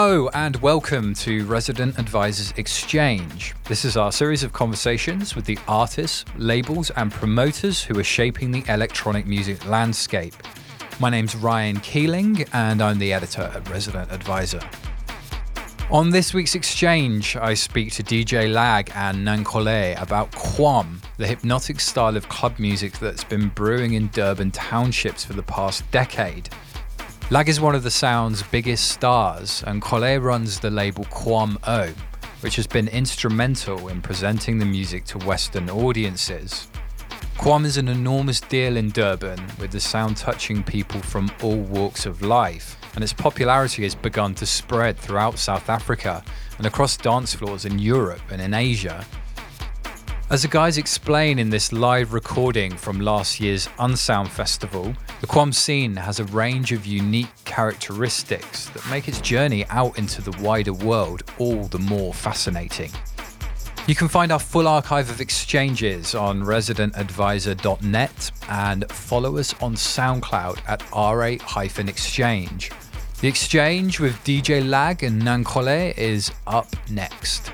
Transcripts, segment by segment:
Hello and welcome to Resident Advisors Exchange. This is our series of conversations with the artists, labels, and promoters who are shaping the electronic music landscape. My name's Ryan Keeling, and I'm the editor at Resident Advisor. On this week's exchange, I speak to DJ Lag and Nan Kole about Gqom, the hypnotic style of club music that's been brewing in Durban townships for the past decade. Lag is one of the sound's biggest stars, and Kole runs the label Quam O, which has been instrumental in presenting the music to Western audiences. Gqom is an enormous deal in Durban, with the sound touching people from all walks of life and its popularity has begun to spread throughout South Africa and across dance floors in Europe and in Asia. As the guys explain in this live recording from last year's Unsound Festival, the Gqom scene has a range of unique characteristics that make its journey out into the wider world all the more fascinating. You can find our full archive of exchanges on residentadvisor.net and follow us on SoundCloud at RA-exchange. The exchange with DJ Lag and Nan Kole is up next.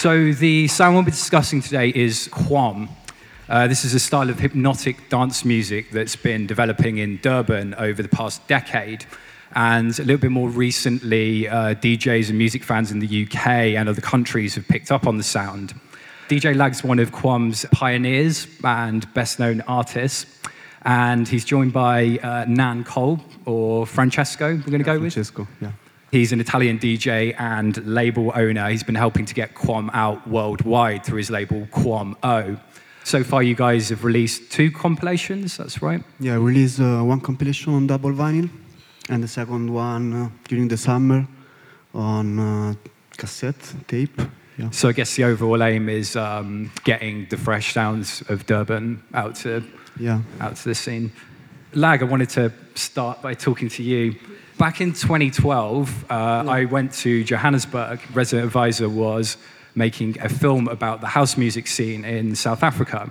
So, the sound we'll be discussing today is Gqom. Uh, this is a style of hypnotic dance music that's been developing in Durban over the past decade. And a little bit more recently, uh, DJs and music fans in the UK and other countries have picked up on the sound. DJ Lag's one of Gqom's pioneers and best known artists. And he's joined by uh, Nan Kole, or Francesco, we're going to yeah, go Francesco, with? Francesco, yeah. He's an Italian DJ and label owner. He's been helping to get Gqom out worldwide through his label Quam O. So far, you guys have released two compilations, that's right? Yeah, released uh, one compilation on double vinyl and the second one uh, during the summer on uh, cassette tape. Yeah. So I guess the overall aim is um, getting the fresh sounds of Durban out to, yeah. out to the scene. Lag, I wanted to start by talking to you back in 2012, uh, I went to Johannesburg. Resident Advisor was making a film about the house music scene in South Africa.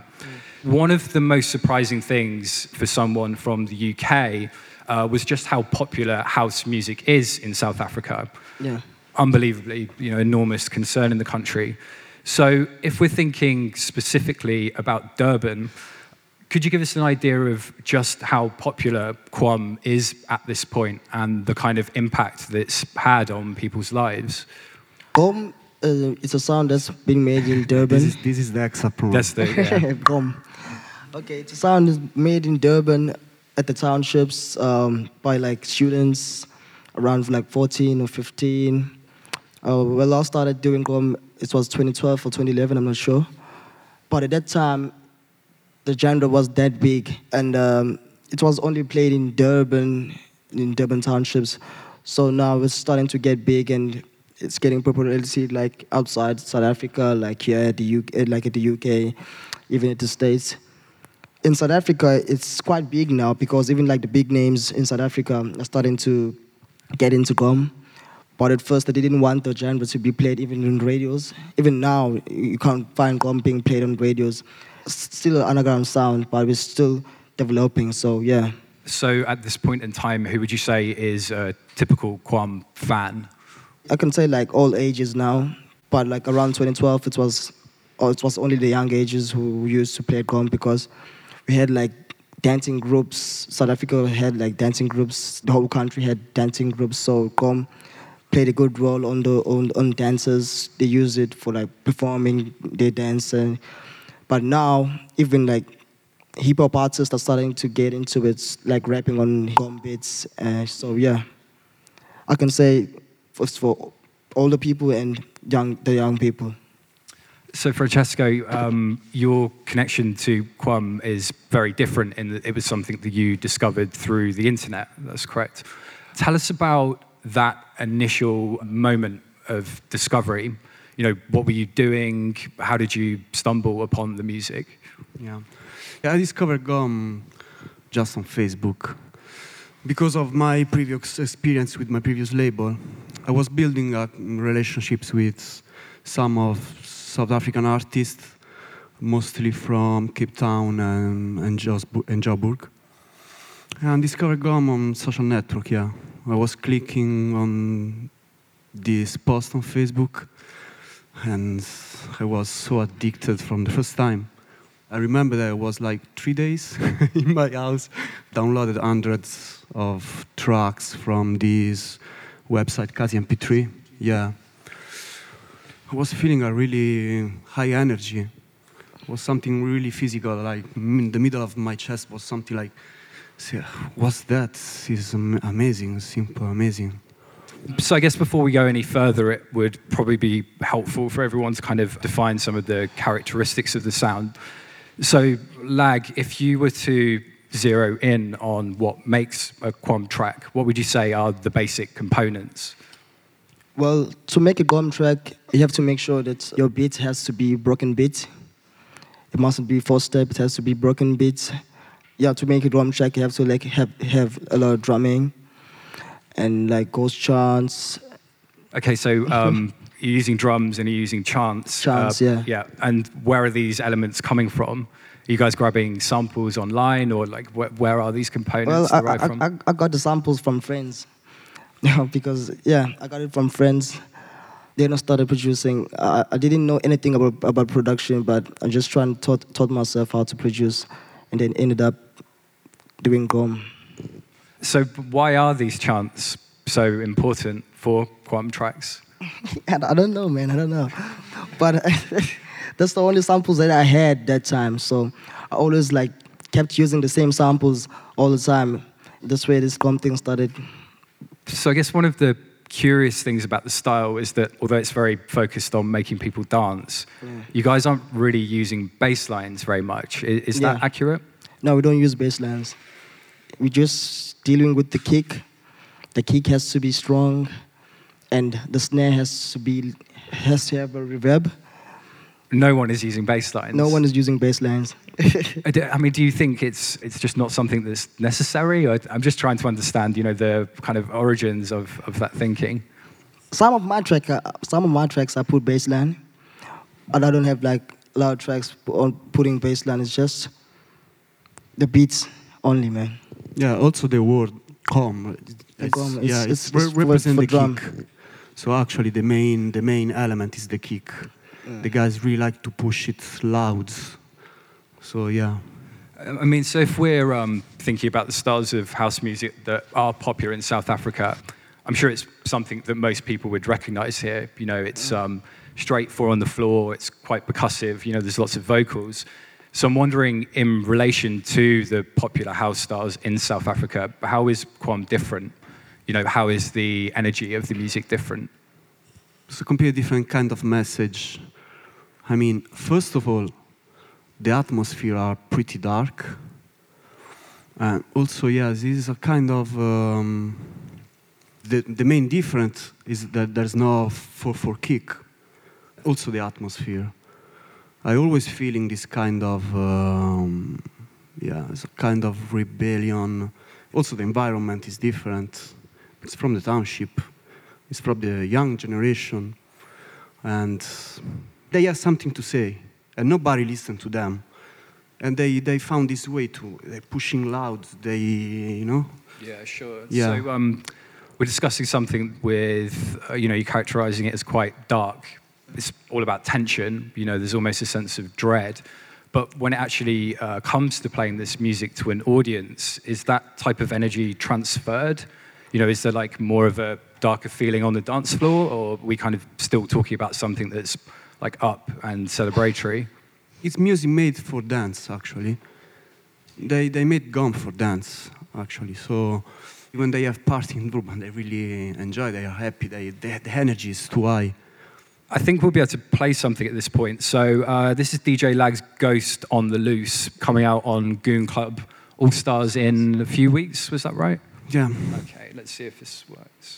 Mm. One of the most surprising things for someone from the UK uh, was just how popular house music is in South Africa. Yeah. Unbelievably, you know, enormous concern in the country. So, if we're thinking specifically about Durban, could you give us an idea of just how popular Gqom is at this point and the kind of impact that it's had on people's lives? Gqom uh, is a sound that's been made in Durban. This is, this is the extra promo. That's the yeah. Gqom. Okay, it's a sound is made in Durban at the townships um, by like students around like 14 or 15. Uh, well, I started doing Gqom, it was 2012 or 2011, I'm not sure. But at that time, the genre was that big, and um, it was only played in Durban, in Durban townships. So now it's starting to get big, and it's getting popularity like outside South Africa, like here at the UK, like at the UK, even at the States. In South Africa, it's quite big now because even like the big names in South Africa are starting to get into Gqom. But at first, they didn't want the genre to be played even in radios. Even now, you can't find Gqom being played on radios still an underground sound, but we're still developing. So yeah. So at this point in time, who would you say is a typical Gqom fan? I can say like all ages now, but like around 2012, it was oh, it was only the young ages who used to play Gqom because we had like dancing groups. South Africa had like dancing groups. The whole country had dancing groups. So Gqom played a good role on the on, on dancers. They use it for like performing their dance and but now, even like hip hop artists are starting to get into it, like rapping on drum beats. Uh, so yeah, I can say first for older people and young the young people. So, Francesco, um, your connection to Gqom is very different in that it was something that you discovered through the internet. That's correct. Tell us about that initial moment of discovery you know, what were you doing? How did you stumble upon the music? Yeah. yeah, I discovered Gqom just on Facebook. Because of my previous experience with my previous label, I was building uh, relationships with some of South African artists, mostly from Cape Town and, and, Joburg. And discovered Gqom on social network, yeah. I was clicking on this post on Facebook and I was so addicted from the first time. I remember that it was like three days in my house, downloaded hundreds of tracks from this website, Kasi MP3. Yeah. I was feeling a really high energy. It was something really physical, like in the middle of my chest was something like, what's that? It's amazing, simple, amazing. So I guess before we go any further, it would probably be helpful for everyone to kind of define some of the characteristics of the sound. So, Lag, if you were to zero in on what makes a Gqom track, what would you say are the basic components? Well, to make a Gqom track, you have to make sure that your beat has to be broken beat. It mustn't be four step, it has to be broken beats. Yeah, to make a drum track, you have to like have have a lot of drumming and like ghost chants. Okay, so um, you're using drums and you're using chants. Chants, uh, yeah. Yeah. And where are these elements coming from? Are you guys grabbing samples online or like where, where are these components well, derived I, I, from? I, I got the samples from friends. because, yeah, I got it from friends. Then I started producing. I, I didn't know anything about, about production, but I just trying to taught, taught myself how to produce and then ended up doing Gqom. So why are these chants so important for quantum tracks? I don't know, man. I don't know. But that's the only samples that I had that time. So I always like kept using the same samples all the time. That's where this Gqom thing started. So I guess one of the curious things about the style is that although it's very focused on making people dance, yeah. you guys aren't really using bass lines very much. Is, is that accurate? No, we don't use bass lines. We're just dealing with the kick. The kick has to be strong and the snare has to be has to have a reverb. No one is using bass lines. No one is using bass lines. I mean, do you think it's it's just not something that's necessary? Or I'm just trying to understand, you know, the kind of origins of, of that thinking. Some of my track, uh, some of my tracks, I put bass line, but I don't have like of tracks on putting bass line. It's just the beats only, man. Yeah. Also, the word "Gqom." It's, yeah, it's, it's, it's represent the drum. kick. So actually, the main the main element is the kick. Mm. The guys really like to push it loud. So yeah. I mean, so if we're um, thinking about the styles of house music that are popular in South Africa, I'm sure it's something that most people would recognize here. You know, it's um, straight four on the floor, it's quite percussive, you know, there's lots of vocals. So I'm wondering, in relation to the popular house stars in South Africa, how is Gqom different? you know, how is the energy of the music different? It's a completely different kind of message. I mean, first of all, the atmosphere are pretty dark. And also, yeah, this is a kind of um, the the main difference is that there's no four four kick. Also, the atmosphere. I always feeling this kind of um, yeah, it's a kind of rebellion. Also, the environment is different. It's from the township. It's from the young generation. And they have something to say. And nobody listened to them. And they, they found this way to, they're pushing loud. They, you know? Yeah, sure. Yeah. So um, we're discussing something with, uh, you know, you're characterizing it as quite dark. It's all about tension. You know, there's almost a sense of dread. But when it actually uh, comes to playing this music to an audience, is that type of energy transferred? you know, is there like more of a darker feeling on the dance floor, or are we kind of still talking about something that's like up and celebratory? It's music made for dance, actually. They they made Gqom for dance, actually. So when they have party in Durban, they really enjoy. They are happy. They, they the energy is too high. I think we'll be able to play something at this point. So uh, this is DJ Lag's Ghost on the Loose coming out on Goon Club All Stars in a few weeks. Was that right? Yeah. Okay, let's see if this works.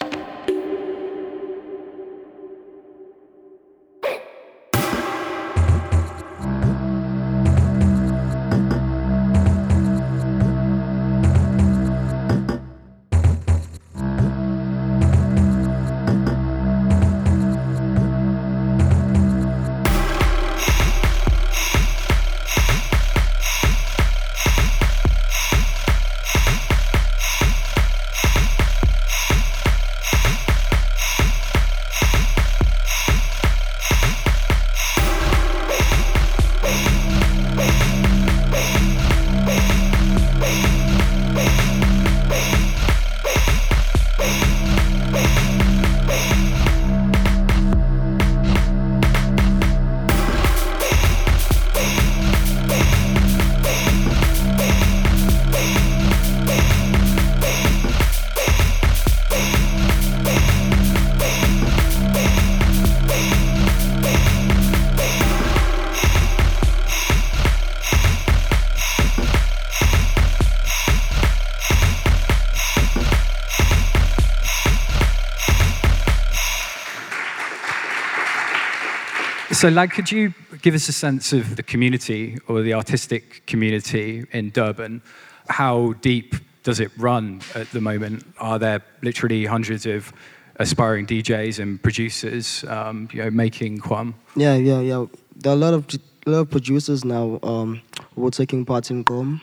So, like, could you give us a sense of the community or the artistic community in Durban? How deep does it run at the moment? Are there literally hundreds of aspiring DJs and producers, um, you know, making Gqom? Yeah, yeah, yeah. There are a lot of a lot of producers now um, who are taking part in Gqom.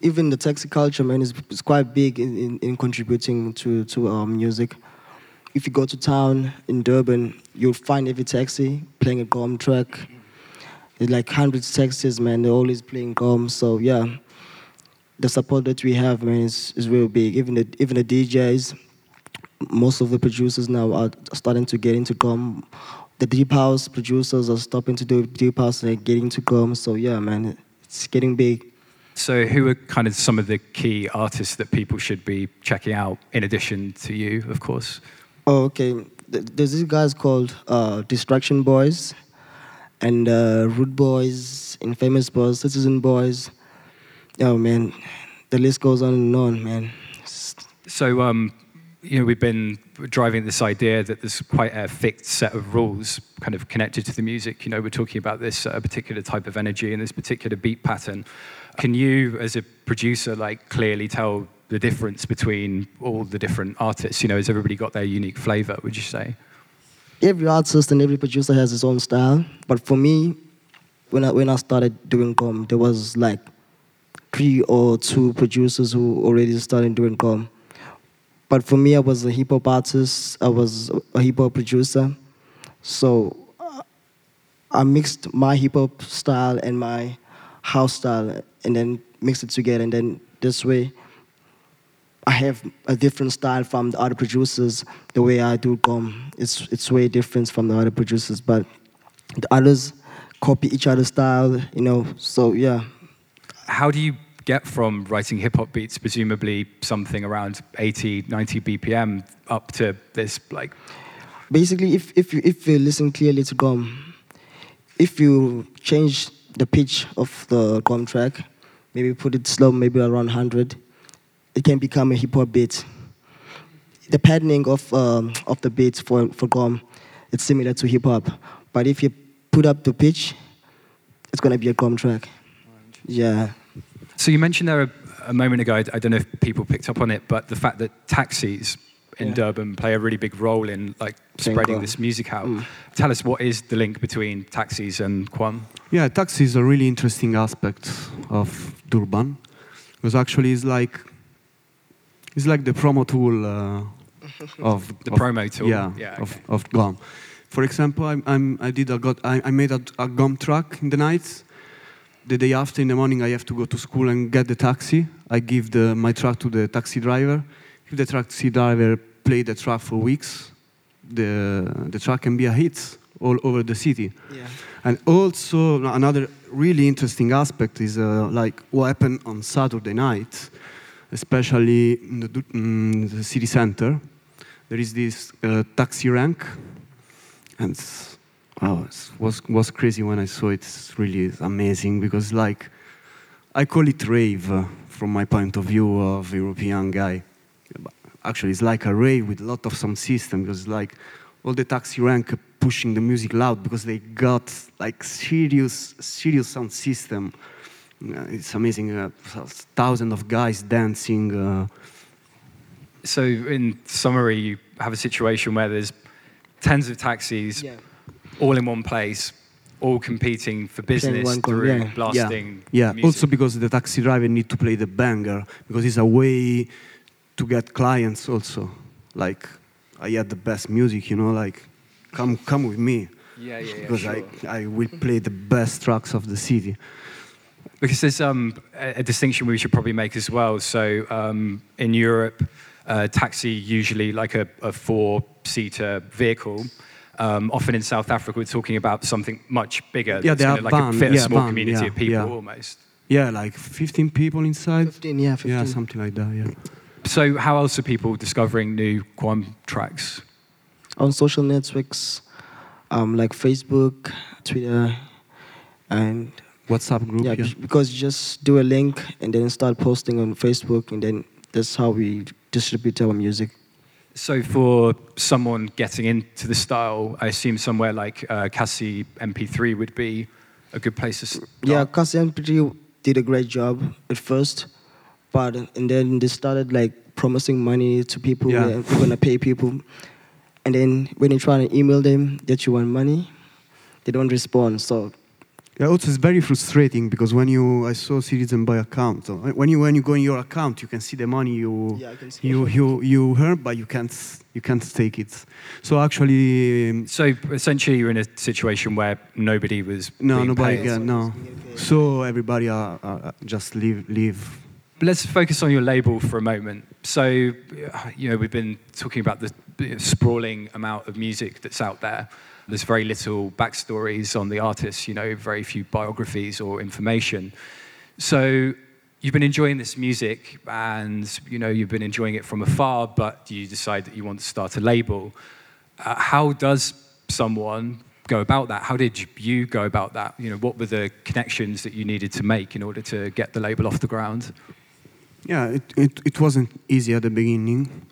Even the taxi culture, man, is, is quite big in, in, in contributing to to um, music. If you go to town in Durban, you'll find every taxi playing a Gqom track. It's like hundreds of taxis, man. They're always playing Gqom. So yeah, the support that we have, man, is, is real big. Even the even the DJs, most of the producers now are starting to get into Gqom. The deep house producers are stopping to do deep house and getting to Gqom. So yeah, man, it's getting big. So, who are kind of some of the key artists that people should be checking out in addition to you, of course? Oh, okay. There's these guys called uh, Distraction Boys and uh, Rude Boys, Infamous Boys, Citizen Boys. Oh man, the list goes on and on, man. So, um, you know, we've been driving this idea that there's quite a fixed set of rules kind of connected to the music. You know, we're talking about this uh, particular type of energy and this particular beat pattern. Can you, as a producer, like clearly tell the difference between all the different artists? You know, has everybody got their unique flavor, would you say? every artist and every producer has his own style. But for me, when I when I started doing Gqom, there was like three or two producers who already started doing Gqom. But for me, I was a hip hop artist. I was a hip hop producer, so uh, I mixed my hip hop style and my house style, and then mixed it together. And then this way, I have a different style from the other producers. The way I do Gqom, it's it's way different from the other producers. But the others copy each other's style, you know. So yeah, How do you get from writing hip hop beats, presumably something around 80, 90 BPM, up to this like basically, if if you if you listen clearly to Gqom, if you change the pitch of the Gqom track, maybe put it slow, maybe around hundred, it can become a hip hop beat. The patterning of um, of the beats for for Gqom, it's similar to hip hop, but if you put up the pitch, it's gonna be a Gqom track. Yeah. So you mentioned there a, a moment ago, I, I don't know if people picked up on it, but the fact that taxis in Yeah. Durban play a really big role in like spreading this music out. Mm. Tell us what is the link between taxis and Gqom? Yeah, taxis is a really interesting aspect of Durban because actually it's like it's like the promo tool uh, of The of- promo tool? Yeah, Yeah, of, okay. of Gqom. For example, I'm, I'm, I did a got, I, I made a, a Gqom track in the night. The day after in the morning, I have to go to school and get the taxi. I give the, my track to the taxi driver. If the taxi driver play the track for weeks, the, the track can be a hit all over the city. Yeah. And also another really interesting aspect is uh, like what happened on Saturday night, especially in the, in the city center. There is this uh, taxi rank, and it's- oh, it was was crazy when I saw it. It's really amazing because like I call it rave uh, from my point of view of European guy. Actually, it's like a rave with a lot of sound system because it's like all the taxi rank pushing the music loud because they got like serious serious sound system. Uh, it's amazing. Uh, thousands of guys dancing. Uh, So in summary, you have a situation where there's tens of taxis Yeah. all in one place, all competing for business one through yeah. blasting Yeah, music. also because the taxi driver need to play the banger because it's a way to get clients also. Like I had the best music, you know, like come come with me yeah, yeah, yeah, because sure. I I will play the best tracks of the city. Because there's um, a, a distinction we should probably make as well. So um, in Europe, uh, taxi usually like a, a four-seater vehicle. Um, often in South Africa, we're talking about something much bigger. Yeah, that's they gonna, have like van, fit a yeah, small van, community yeah, of people yeah. almost. Yeah, like 15 people inside. 15, yeah, 15. Yeah, something like that. Yeah. So how else are people discovering new Gqom tracks? on social networks um, like Facebook, Twitter, and WhatsApp group. yeah, Yeah. because you just do a link and then start posting on Facebook, and then that's how we distribute our music. So, for someone getting into the style, I assume somewhere like uh, Kasi MP3 would be a good place to start. Yeah, Kasi MP3 did a great job at first, but and then they started like promising money to people. Yeah. Yeah. We're gonna pay people, and then when you try to email them that you want money, they don't respond. So Yeah, also it's very frustrating because when you I saw Citizen by account. So when you when you go in your account, you can see the money you Yeah, I can see. you you you earn, but you can't you can't take it. So actually, um, So, essentially, you're in a situation where nobody was. no, being nobody paid. can no. So everybody are, are just leave leave. Let's focus on your label for a moment. So, you know, we've been talking about the sprawling amount of music that's out there. There's very little backstories on the artists, you know, very few biographies or information. So, you've been enjoying this music and, you know, you've been enjoying it from afar, but you decide that you want to start a label. Uh, how does someone go about that? How did you go about that? You know, what were the connections that you needed to make in order to get the label off the ground? Yeah, it, it, it wasn't easy at the beginning.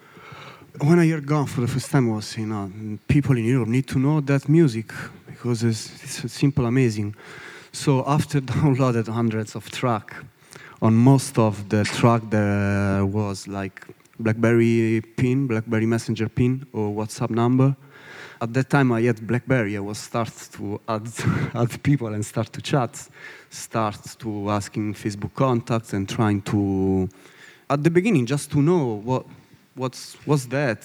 When I heard Gqom for the first time, I was saying, oh, people in Europe need to know that music because it's, it's simple, amazing. So after downloaded hundreds of track, on most of the track there was like BlackBerry pin, BlackBerry Messenger pin, or WhatsApp number. At that time, I had BlackBerry. I was start to add, add people and start to chat, start to asking Facebook contacts and trying to, at the beginning, just to know what, what's, what's that.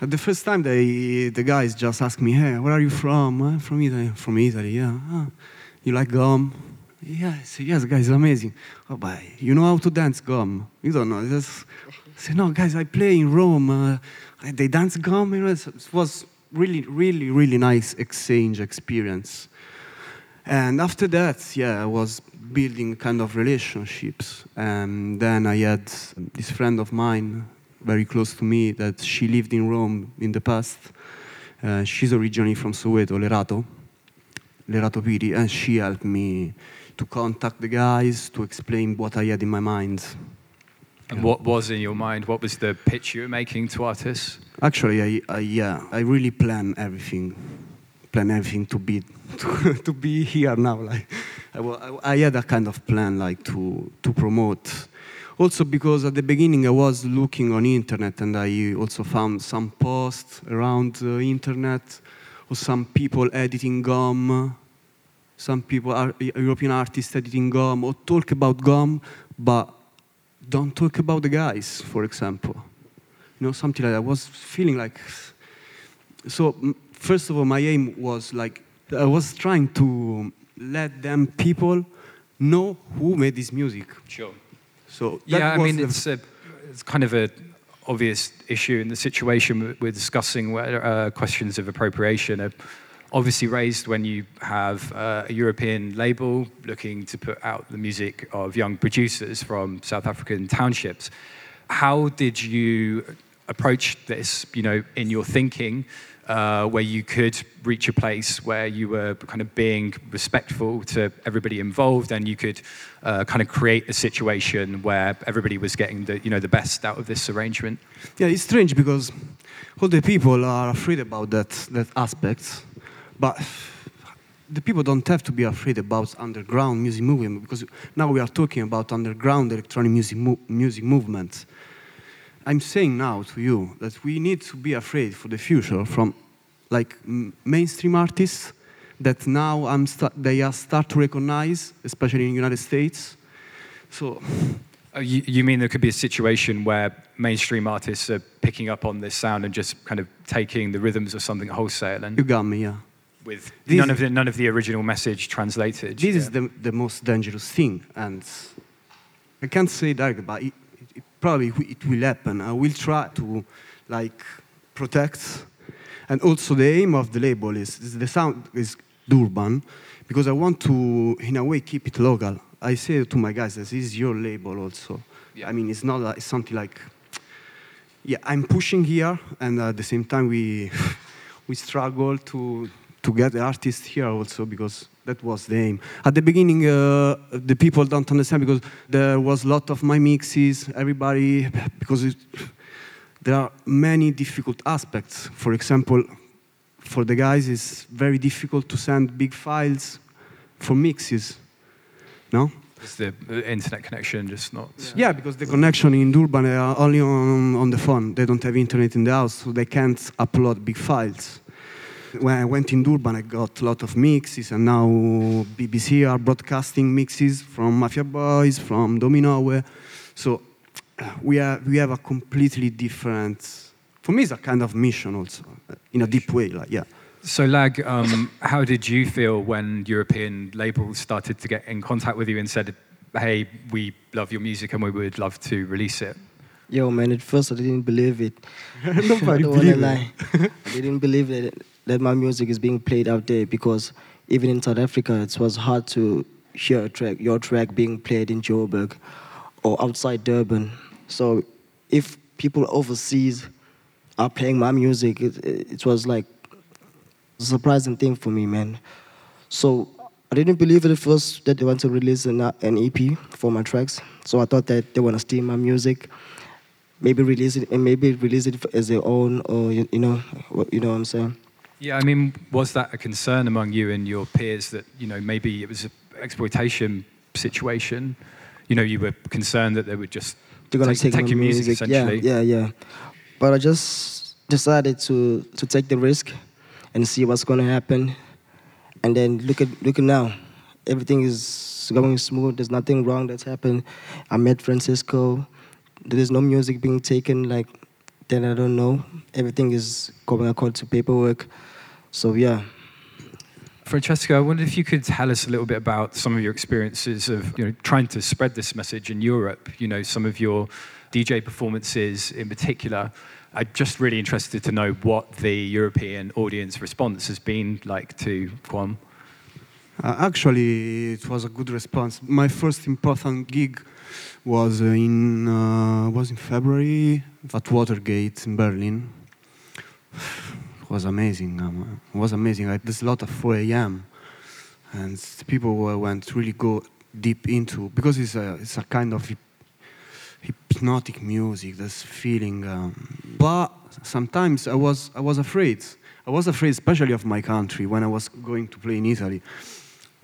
The first time, they, the guys just asked me, "Hey, where are you from?" "I'm from Italy. From Italy, yeah. "Ah, you like Gqom? Yeah. I say, yes, guys, amazing. Oh, but you know how to dance Gqom? You don't know. Just I say, no, guys, I play in Rome. Uh, they dance Gqom. It was really, really, really nice exchange experience. And after that, yeah, I was building kind of relationships. And then I had this friend of mine, very close to me, that she lived in Rome in the past. Uh, she's originally from Soweto, Lerato, Lerato Piri, and she helped me to contact the guys, to explain what I had in my mind. And what was in your mind? What was the pitch you were making to artists? Actually, I, I yeah, I really plan everything, plan everything to be to, to be here now. Like, I, I, had a kind of plan like to to promote. Also because at the beginning I was looking on internet and I also found some posts around the internet or some people editing Gqom, some people are European artists editing Gqom or talk about Gqom, but don't talk about the guys, for example you know, something like that. I was feeling like. So, first of all, my aim was like, I was trying to let them people know who made this music. Sure. So, that Yeah, I mean, it's, a, it's kind of a obvious issue in the situation we- we're discussing where uh, questions of appropriation are obviously raised when you have uh, a European label looking to put out the music of young producers from South African townships. How did you approach this, you know, in your thinking, uh, where you could reach a place where you were kind of being respectful to everybody involved, and you could uh, kind of create a situation where everybody was getting the, you know, the best out of this arrangement? yeah, it's strange because all the people are afraid about that, that aspect, but the people don't have to be afraid about underground music movement because now we are talking about underground electronic music, music movement. I'm saying now to you that we need to be afraid for the future from like m- mainstream artists that now I'm they are start to recognize, especially in the United States. So Uh, you, you mean there could be a situation where mainstream artists are picking up on this sound and just kind of taking the rhythms of something wholesale and you got me, yeah. with This- none of the none of the original message translated? This is the, the most dangerous thing, and I can't say directly, but it probably it will happen. I will try to like protect, and also the aim of the label is, is the sound is Durban, because I want to in a way keep it local. I say to my guys, this is your label also. Yeah. I mean, it's not like, it's something like yeah, I'm pushing here, and at the same time we we struggle to to get the artists here also because that was the aim. At the beginning, uh, the people don't understand because there was a lot of my mixes. Everybody because it, there are many difficult aspects. For example, for the guys, it's very difficult to send big files for mixes. No? It's the the internet connection just not. Yeah, because the connection in Durban are only on, on the phone. They don't have internet in the house, so they can't upload big files. When I went in Durban, I got a lot of mixes, and now BBC are broadcasting mixes from Mafia Boys, from Dominowe. So we, are, we have a completely different. For me, it's a kind of mission also, in a deep way. Like, yeah. So, Lag, um, how did you feel when European labels started to get in contact with you and said, "Hey, we love your music and we would love to release it"? Yo, man, at first I didn't believe it. Nobody I don't wanna believe it. lie. I didn't believe that, that my music is being played out there because even in South Africa, it was hard to hear a track, your track being played in Joburg or outside Durban. So if people overseas are playing my music, it, it was like a surprising thing for me, man. So I didn't believe at first that they want to release an, uh, an EP for my tracks. So I thought that they want to steal my music, maybe release it and maybe release it as their own, or you, you know, you know what I'm saying. Yeah, I mean, was that a concern among you and your peers that you know maybe it was an exploitation situation? You know, you were concerned that they would just They're gonna take, take, my your music, Yeah, essentially. yeah, yeah. But I just decided to to take the risk and see what's gonna happen, and then look at look at now, everything is going smooth. There's nothing wrong that's happened. I met Francesco. There's no music being taken like that. I don't know. Everything is going according to paperwork. So yeah. Francesco, I wondered if you could tell us a little bit about some of your experiences of you know trying to spread this message in Europe. You know, some of your DJ performances in particular. I'm just really interested to know what the European audience response has been like to Gqom. Uh, actually, it was a good response. My first important gig was in uh, was in February at Watergate in Berlin. It was amazing. Um, it was amazing. There's a lot of 4 a.m. and people were, went really go deep into because it's a it's a kind of hypnotic music. This feeling, um, but sometimes I was I was afraid. I was afraid, especially of my country when I was going to play in Italy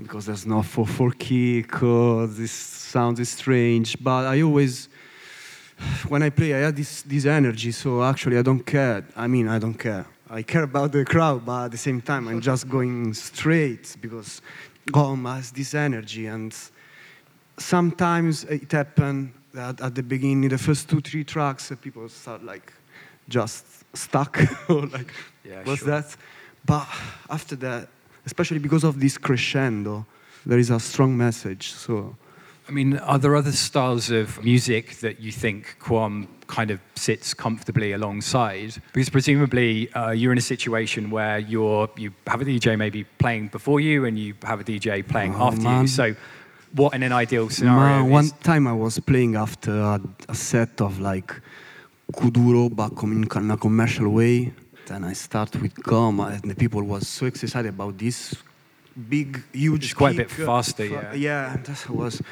because there's no 4-4 kick, or this sound is strange. But I always, when I play, I have this, this energy, so actually I don't care. I mean, I don't care. I care about the crowd, but at the same time, I'm just going straight because Gqom has this energy. And sometimes it happened that at the beginning, the first two, three tracks, uh, people start like just stuck, or like, Yeah, what's sure. that? But after that, especially because of this crescendo, there is a strong message. So I mean, are there other styles of music that you think Gqom kind of sits comfortably alongside? Because presumably uh, you're in a situation where you're you have a DJ maybe playing before you and you have a DJ playing Oh, after you. So, what in an ideal scenario? Ma- one time I was playing after a, a set of like Kuduro, but in a commercial way. Then I start with Gqom, and the people was so excited about this big, huge. It's quite a bit kick. faster, Fa- yeah. Yeah, that was.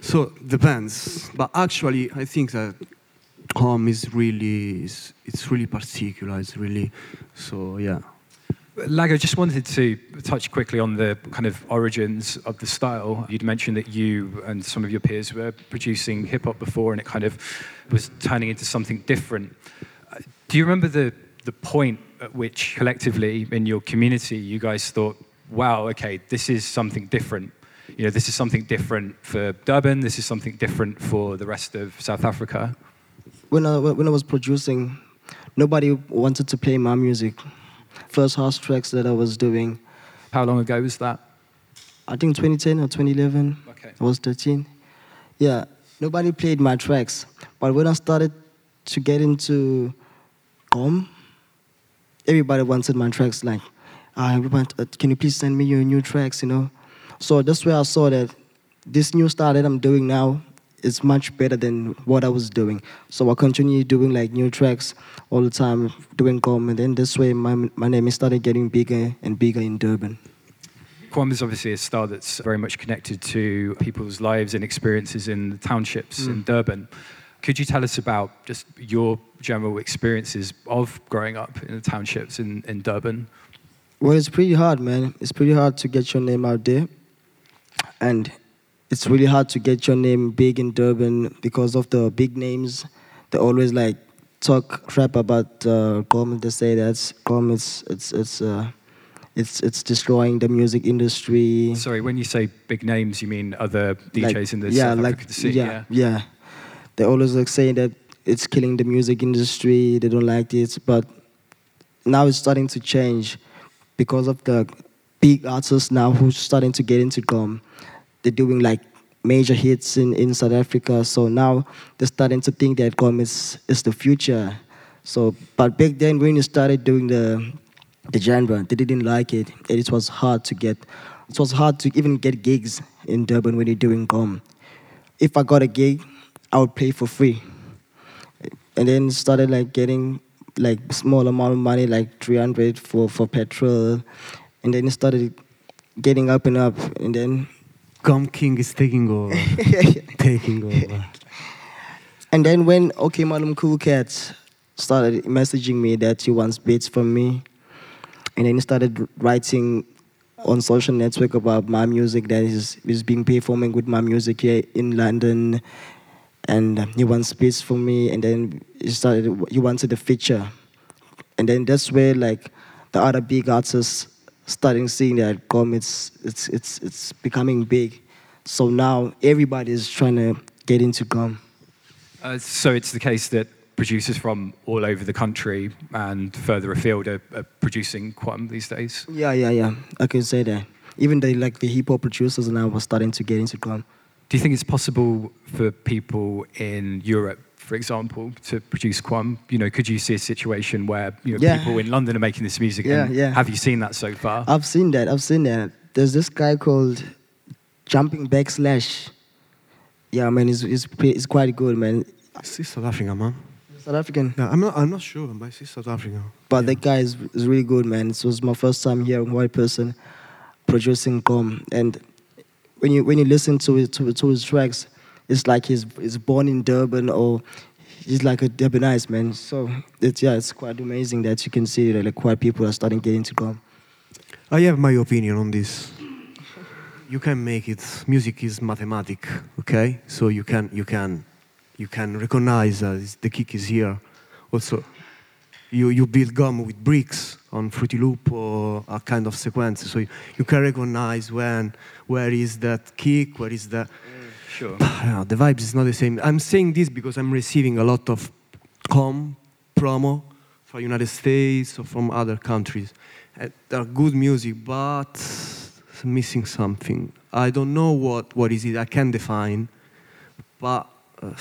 So depends, but actually, I think that Gqom is really, is, it's really particular. It's really, so yeah. Lago, just wanted to touch quickly on the kind of origins of the style. You'd mentioned that you and some of your peers were producing hip hop before, and it kind of was turning into something different. Uh, Do you remember the the point at which collectively in your community you guys thought, "Wow, okay, this is something different." You know, this is something different for Durban. This is something different for the rest of South Africa. when I when I was producing, nobody wanted to play my music. First house tracks that I was doing, How long ago was that? I think 2010 or 2011. Okay. I was 13. Yeah, nobody played my tracks. But when I started to get into Gqom, everybody wanted my tracks. Like, I want, uh, can you please send me your new tracks? You know. So that's where I saw that this new style that I'm doing now is much better than what I was doing. So I continue doing like new tracks all the time, doing Gqom, and then this way my my name is started getting bigger and bigger in Durban. Gqom is obviously a style that's very much connected to people's lives and experiences in the townships in Durban. Could you tell us about just your general experiences of growing up in the townships in, in Durban? Well, it's pretty hard, man. It's pretty hard to get your name out there. And it's really hard to get your name big in Durban because of the big names. They always like talk crap about uh, Gqom. They say that Gqom it's it's it's uh, it's it's destroying the music industry. Sorry, when you say big names, you mean other DJs like, in the yeah, South like, African scene? Yeah, yeah. yeah. They always like saying that it's killing the music industry. They don't like it, but now it's starting to change because of the big artists now who's starting to get into Gqom. They're doing like major hits in, in South Africa. So now they're starting to think that Gqom is, is the future. So, but back then when you started doing the the genre, they didn't like it. And it was hard to get. It was hard to even get gigs in Durban when you're doing Gqom. If I got a gig, I would pay for free. And then started like getting like small amount of money, like 300 for, for petrol. And then it started getting up and up. And then Gqom King is taking over. taking over. And then when Okmalumkoolkat started messaging me that he wants beats from me, and then he started writing on social network about my music that is is being performing with my music here in London, and he wants beats for me, and then he started he wanted a feature, and then that's where like the other big artists starting seeing that Gqom it's it's it's it's becoming big, so now everybody is trying to get into Gqom. Uh, so it's the case that producers from all over the country and further afield are, are producing Gqom these days. Yeah, yeah, yeah. I can say that. Even the like the hip hop producers now are starting to get into Gqom. Do you think it's possible for people in Europe, for example, to produce Gqom? You know, could you see a situation where you know, Yeah. people in London are making this music? Yeah, and yeah. Have you seen that so far? I've seen that. I've seen that. There's this guy called Jumping Backslash. Yeah, man, he's, he's, he's quite good, man. Is this South Africa, man? South African. Yeah, I'm not. I'm not sure, but it's South Africa. But yeah. that guy is, is really good, man. It was my first time hearing white person producing Gqom. And when you when you listen to it, to, to his tracks, it's like he's he's born in Durban or he's like a Durbanite man. So it's yeah, it's quite amazing that you can see that like white people are starting getting to Gqom. I have my opinion on this. You can make it. Music is mathematic, okay? So you can you can you can recognize uh, the kick is here. Also, you you build Gqom with bricks on Fruity Loop or a kind of sequence, so you, you can recognize when where is that kick, where is the Sure. yeah, the vibes is not the same. I'm saying this because I'm receiving a lot of Gqom promo from United States or from other countries. They're good music, but it's missing something. I don't know what, what is it. I can't define, but uh,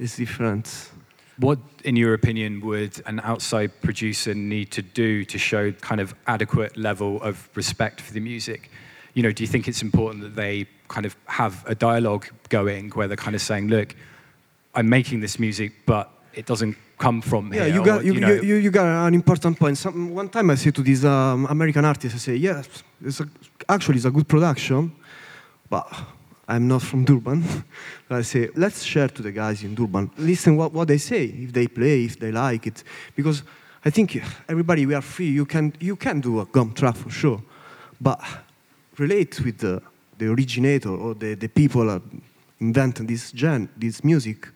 it's different. What, in your opinion, would an outside producer need to do to show kind of adequate level of respect for the music? You know, do you think it's important that they kind of have a dialogue going where they're kind of saying, "Look, I'm making this music, but it doesn't come from Yeah, here," you or, got you, know, you, you, you got an important point. Some, one time I said to this um, American artist, I say, yes, it's a, actually it's a good production, but I'm not from Durban. But I say, let's share to the guys in Durban. Listen what, what they say, if they play, if they like it, because I think everybody we are free. You can you can do a Gqom track for sure, but relate with the the originator or the, the people that invented this gen this music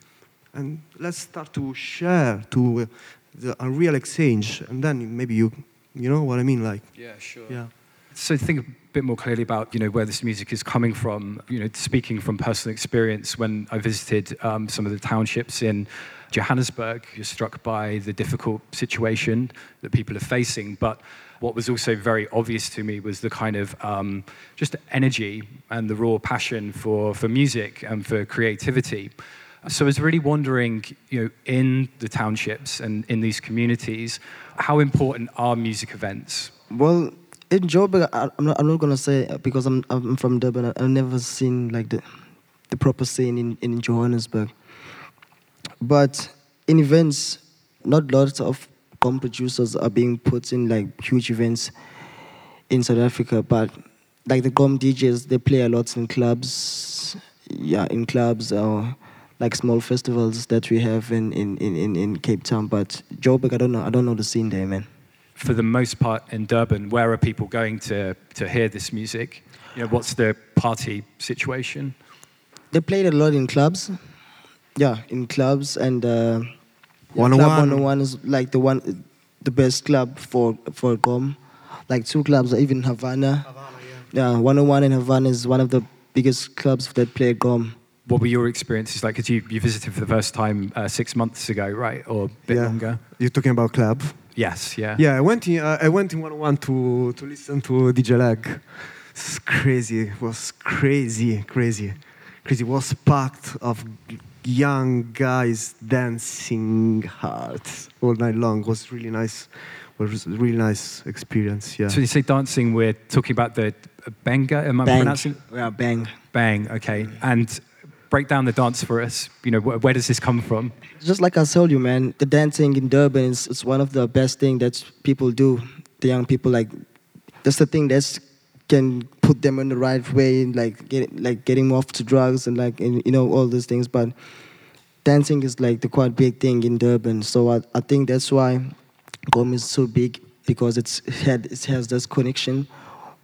and let's start to share to uh, the, a real exchange and then maybe you you know what i mean like Yeah, sure. yeah So think a bit more clearly about you know where this music is coming from. You know, speaking from personal experience, when I visited um, some of the townships in Johannesburg, you're struck by the difficult situation that people are facing. But what was also very obvious to me was the kind of um, just energy and the raw passion for for music and for creativity. So I was really wondering, you know, in the townships and in these communities, how important are music events? Well, in Joburg, I, I'm not, I'm not gonna say because I'm I'm from Durban. I- I've never seen like the the proper scene in, in Johannesburg. But in events, not lots of Gqom producers are being put in like huge events in South Africa. But like the Gqom DJs, they play a lot in clubs. Yeah, in clubs or like small festivals that we have in, in, in, in Cape Town. But Joburg, I don't know. I don't know the scene there, man. For the most part in Durban, where are people going to, to hear this music? You know, what's the party situation? They played a lot in clubs. Yeah, in clubs and uh, yeah, 101. Club 101 is like the one, the best club for for Gqom. Like two clubs, even Havana. yeah. 101 in Havana is one of the biggest clubs that play Gqom. What were your experiences like? Because you, you visited for the first time uh, six months ago, right? Or a bit yeah. longer? You're talking about club? Yes, yeah. Yeah, I went in. Uh, I went in 101 to to listen to DJ Lag. It's crazy. It was crazy, crazy, crazy. It was packed of young guys dancing hard all night long. It was really nice. It was a really nice experience. Yeah. So you say dancing, we're talking about the uh, benga, am I Bang. pronouncing? Yeah, bang. Bang, okay. And break down the dance for us. You know, wh- where does this come from? Just like I told you, man, the dancing in Durban is, is one of the best thing that people do. The young people like that's the thing that can put them in the right way, like get like getting off to drugs and like and, you know all those things. But dancing is like the quite big thing in Durban. So I, I think that's why Gqom is so big because it's it had it has this connection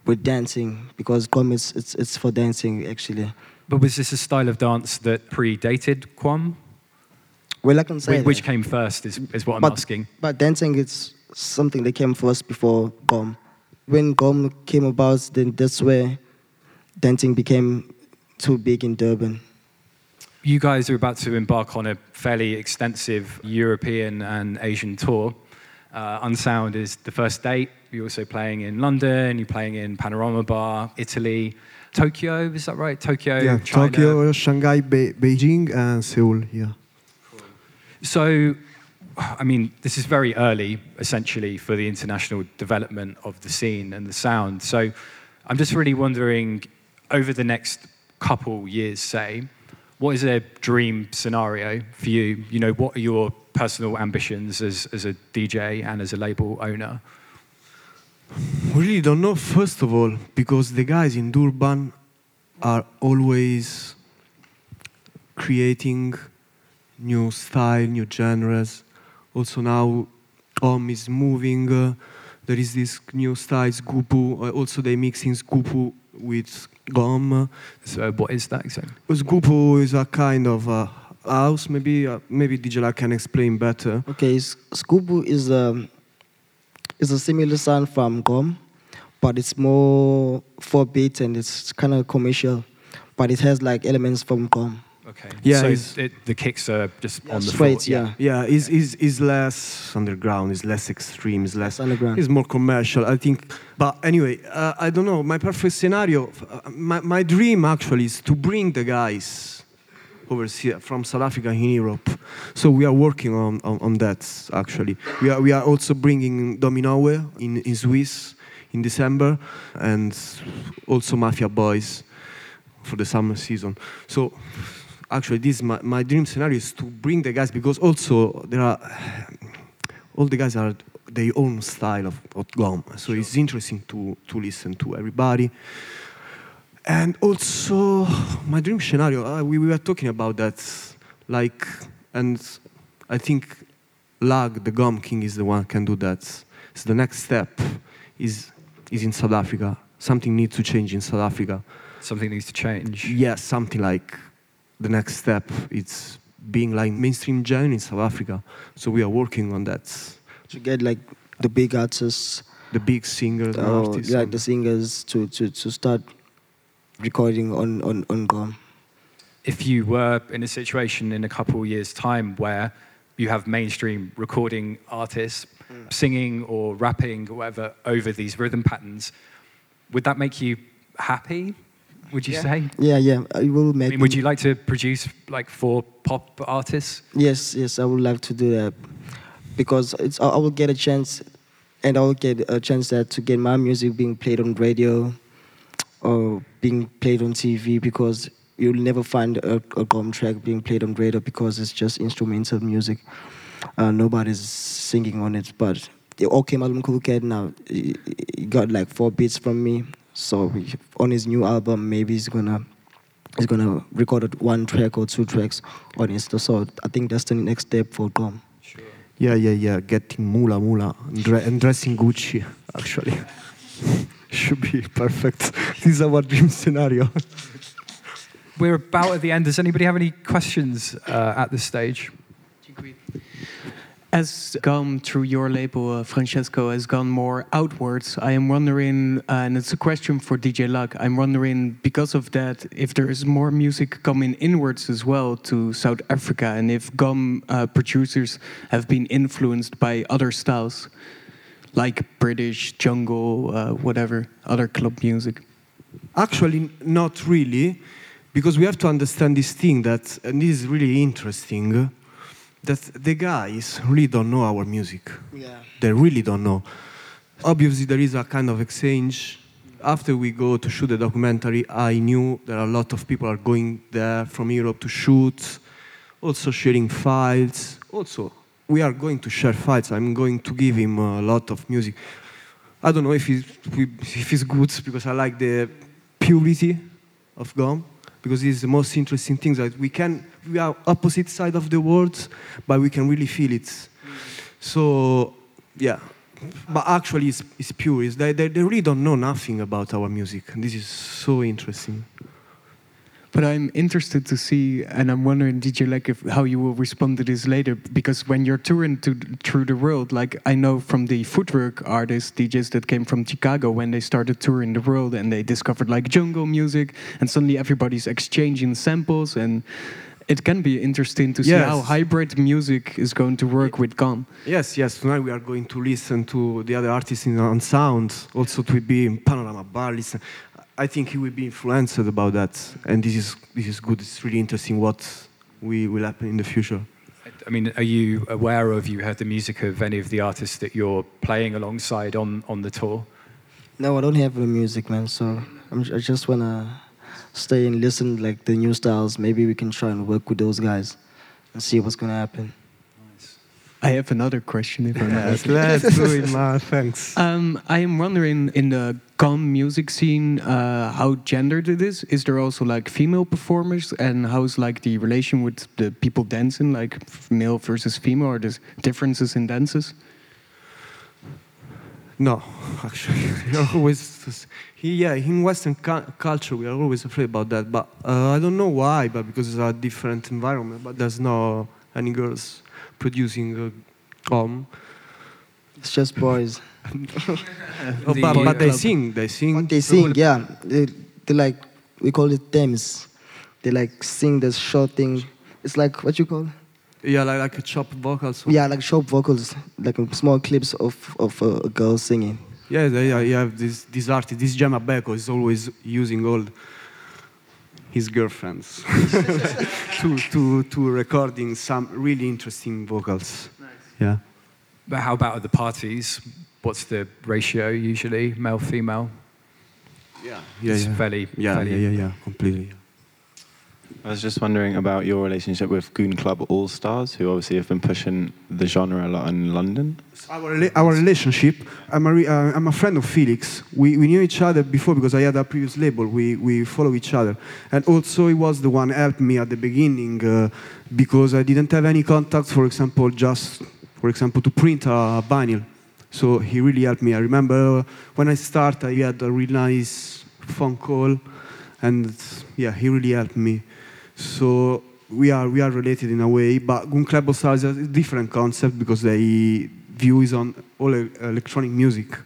with dancing because Gqom is it's it's for dancing actually. But was this a style of dance that predated Gqom? Well, I can say Wh- Which came first is, is what I'm but, asking. But dancing is something that came first before Gqom. When Gqom came about, then that's where dancing became too big in Durban. You guys are about to embark on a fairly extensive European and Asian tour. Uh, Unsound is the first date. You're also playing in London, you're playing in Panorama Bar, Italy, Tokyo, is that right? Tokyo, yeah, China. Tokyo, Shanghai, Be- Beijing, and Seoul. Yeah. So, I mean, this is very early, essentially, for the international development of the scene and the sound. So, I'm just really wondering, over the next couple years, say, what is a dream scenario for you? You know, what are your personal ambitions as, as a DJ and as a label owner? We really don't know, first of all, because the guys in Durban are always creating new style, new genres. Also now, Gqom is moving. Uh, there is this new style, Sgubhu. Uh, also, they mix in Sgubhu with Gqom. So, what is that exactly? Sgupu is a kind of uh, house. Maybe uh, maybe DJ Lag can explain better. Okay, S- Sgubhu is a is a similar sound from Gqom, but it's more four beat and it's kind of commercial, but it has like elements from Gqom. Okay. Yeah, So, it, the kicks are just on the Straight, floor. yeah. Yeah, is is is less underground, is less extreme, is less Less underground. It's more commercial, I think. But anyway, uh, I don't know. My perfect scenario, uh, my, my dream actually is to bring the guys over here from South Africa in Europe. So we are working on, on, on that actually. We are we are also bringing Dominowe in in Swiss in December, and also Mafia Boys for the summer season. So actually this is my, my dream scenario is to bring the guys because also there are all the guys are their own style of, of Gqom so it's interesting to to listen to everybody and also my dream scenario uh, we, we were talking about that like and i think lag the Gqom king is the one who can do that so the next step is is in south africa something needs to change in south africa Something needs to change. Yes, something like the next step. It's being like mainstream genre in South Africa. So we are working on that. To get like the big artists, The big singers, and or artists. like and- the singers to, to, to start recording on, on, on Gqom. if you were in a situation in a couple of years' time where you have mainstream recording artists mm. singing or rapping or whatever over these rhythm patterns, would that make you happy? Would you say? Yeah, yeah. I will I make. mean, would you like to produce like for pop artists? Yes, yes. I would love to do that because it's. I I will get a chance, and I will get a chance that to get my music being played on radio, or being played on TV because you'll never find a, a Gqom track being played on radio because it's just instrumental music. Uh, nobody's singing on it, but the Okmalumkoolkat now he, he got like four beats from me. So we- on his new album, maybe he's gonna he's gonna record one track or two tracks on Insta. So I think that's the next step for Gqom. Yeah, yeah, yeah. Getting mula mula and dressing Gucci, actually. Should be perfect. These are our dream scenario. We're about at the end. Does anybody have any questions uh, at this stage? As gone through your label, uh, Francesco has gone more outwards. I am wondering, uh, and it's a question for DJ Lag. I'm wondering, because of that, if there is more music coming inwards as well to South Africa, and if Gqom uh, producers have been influenced by other styles, like British jungle, uh, whatever, other club music. Actually, not really, because we have to understand this thing that, and this is really interesting, that the guys really don't know our music. Yeah. They really don't know. Obviously, there is a kind of exchange. After we go to shoot the documentary, I knew that a lot of people are going there from Europe to shoot, also sharing files. Also, we are going to share files. I'm going to give him a lot of music. I don't know if he's, if he's good because I like the purity of Gqom because it's the most interesting thing that we can we are opposite side of the world but we can really feel it. So yeah. But actually it's, it's pure. It's, they, they, they really don't know nothing about our music. This is so interesting But I'm interested to see, and I'm wondering, DJ, like, if how you will respond to this later, because when you're touring to, through the world, like I know from the footwork artists, DJs that came from Chicago, when they started touring the world and they discovered like jungle music, and suddenly everybody's exchanging samples, and it can be interesting to see Yes. how hybrid music is going to work with Gqom. yes yes tonight we are going to listen to the other artists in, Unsound also to be in panorama bar listen i think he will be influenced about that and this is this is good it's really interesting what we will happen in the future I mean, are you aware of, you heard the music of any of the artists that you're playing alongside on, on the tour? No, I don't have the music, man. So I'm, I just wanna stay and listen like the new styles. Maybe we can try and work with those guys and see what's gonna happen. I have another question, if I may ask. let's do it man thanks Um, I am wondering in the Gqom music scene uh, how gendered it is. Is there also like female performers, and how's like the relation with the people dancing, like male versus female, or there's differences in dances? No, actually, we are always yeah in Western cu- culture we are always afraid about that. But uh, I don't know why, but because it's a different environment. But there's no any girls producing a Gqom. It's just boys. Oh, but, but they sing, they sing. What they sing, yeah. They, they like we call it themes. They like sing this short thing. It's like what you call? Yeah, like, like a chopped vocals. Yeah, like short vocals, like small clips of of uh, a girl singing. Yeah, they, yeah, you have this this artist, this Gemma Beko is always using all his girlfriends to, to, to recording some really interesting vocals. Yeah. But how about at the parties? What's the ratio usually, male, female? Yeah, yeah, It's yeah. fairly, yeah, fairly yeah, yeah, yeah, completely. I was just wondering about your relationship with Goon Club All Stars, who obviously have been pushing the genre a lot in London. Our, our relationship, I'm a, re- uh, I'm a friend of Felix. We, we knew each other before because I had a previous label. We, we follow each other. And also, he was the one helped me at the beginning uh, because I didn't have any contacts, for example, just, for example, to print a vinyl. So he really helped me. I remember when I started, he had a really nice phone call, and yeah, he really helped me. So we are we are related in a way, but Goon Club All Stars is a different concept because they view is on all electronic music.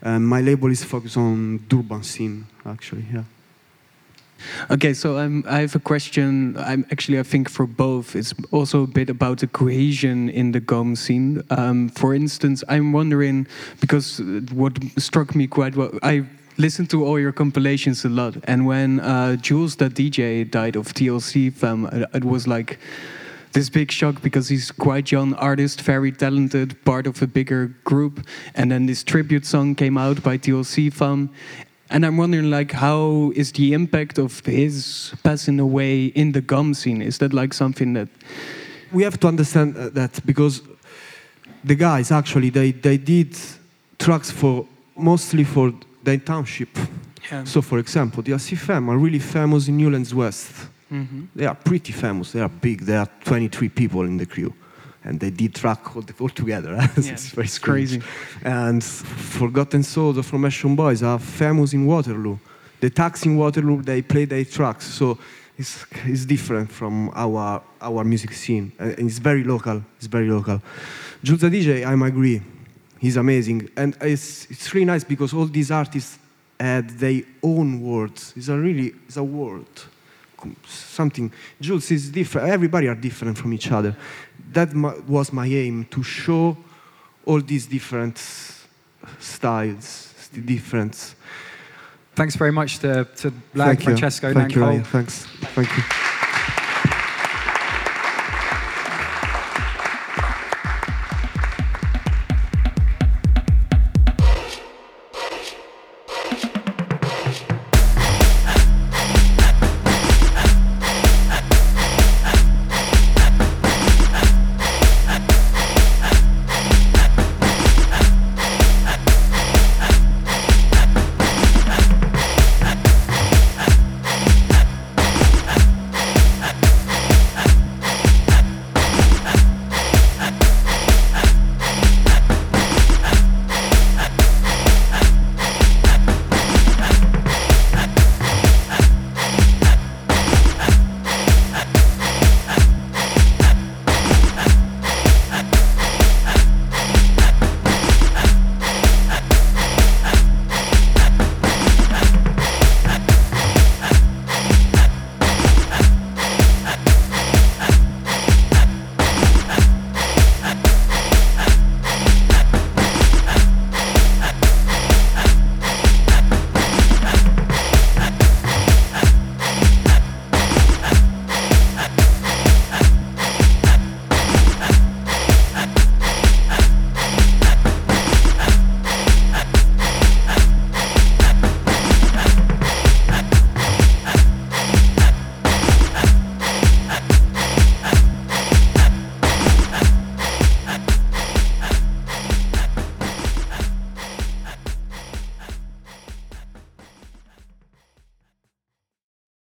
And my label is focused on the urban scene, actually. Yeah. Okay, so um, I have a question. I'm actually, I think for both, it's also a bit about the cohesion in the Gqom scene. Um, for instance, I'm wondering because what struck me quite well, I listened to all your compilations a lot, and when uh, Jules, that DJ, died of TLC fam, it, it was like this big shock because he's quite young artist, very talented, part of a bigger group, and then this tribute song came out by TLC fam. And I'm wondering, like, how is the impact of his passing away in the Gqom scene? Is that like something that we have to understand uh, that because the guys actually they, they did tracks for mostly for the township Yeah. So, for example, the ACFM are really famous in Newlands West. Mhm. They are pretty famous. They are big. There are 23 people in the crew, and they did track all, the, all together. it's Yeah, very it's crazy. And Forgotten Souls, the Formation Boys, are famous in Waterloo. The tax in Waterloo, they play their tracks, so it's, it's different from our our music scene. Uh, And it's very local. It's very local. The DJ, I agree. He's amazing, and it's it's really nice because all these artists had their own words. It's a really it's a word, something. Jules is different. Everybody are different from each other. That was my aim to show all these different styles, the different. Thanks very much to, to Thank you. Francesco, Thank you. Thanks. Thank you.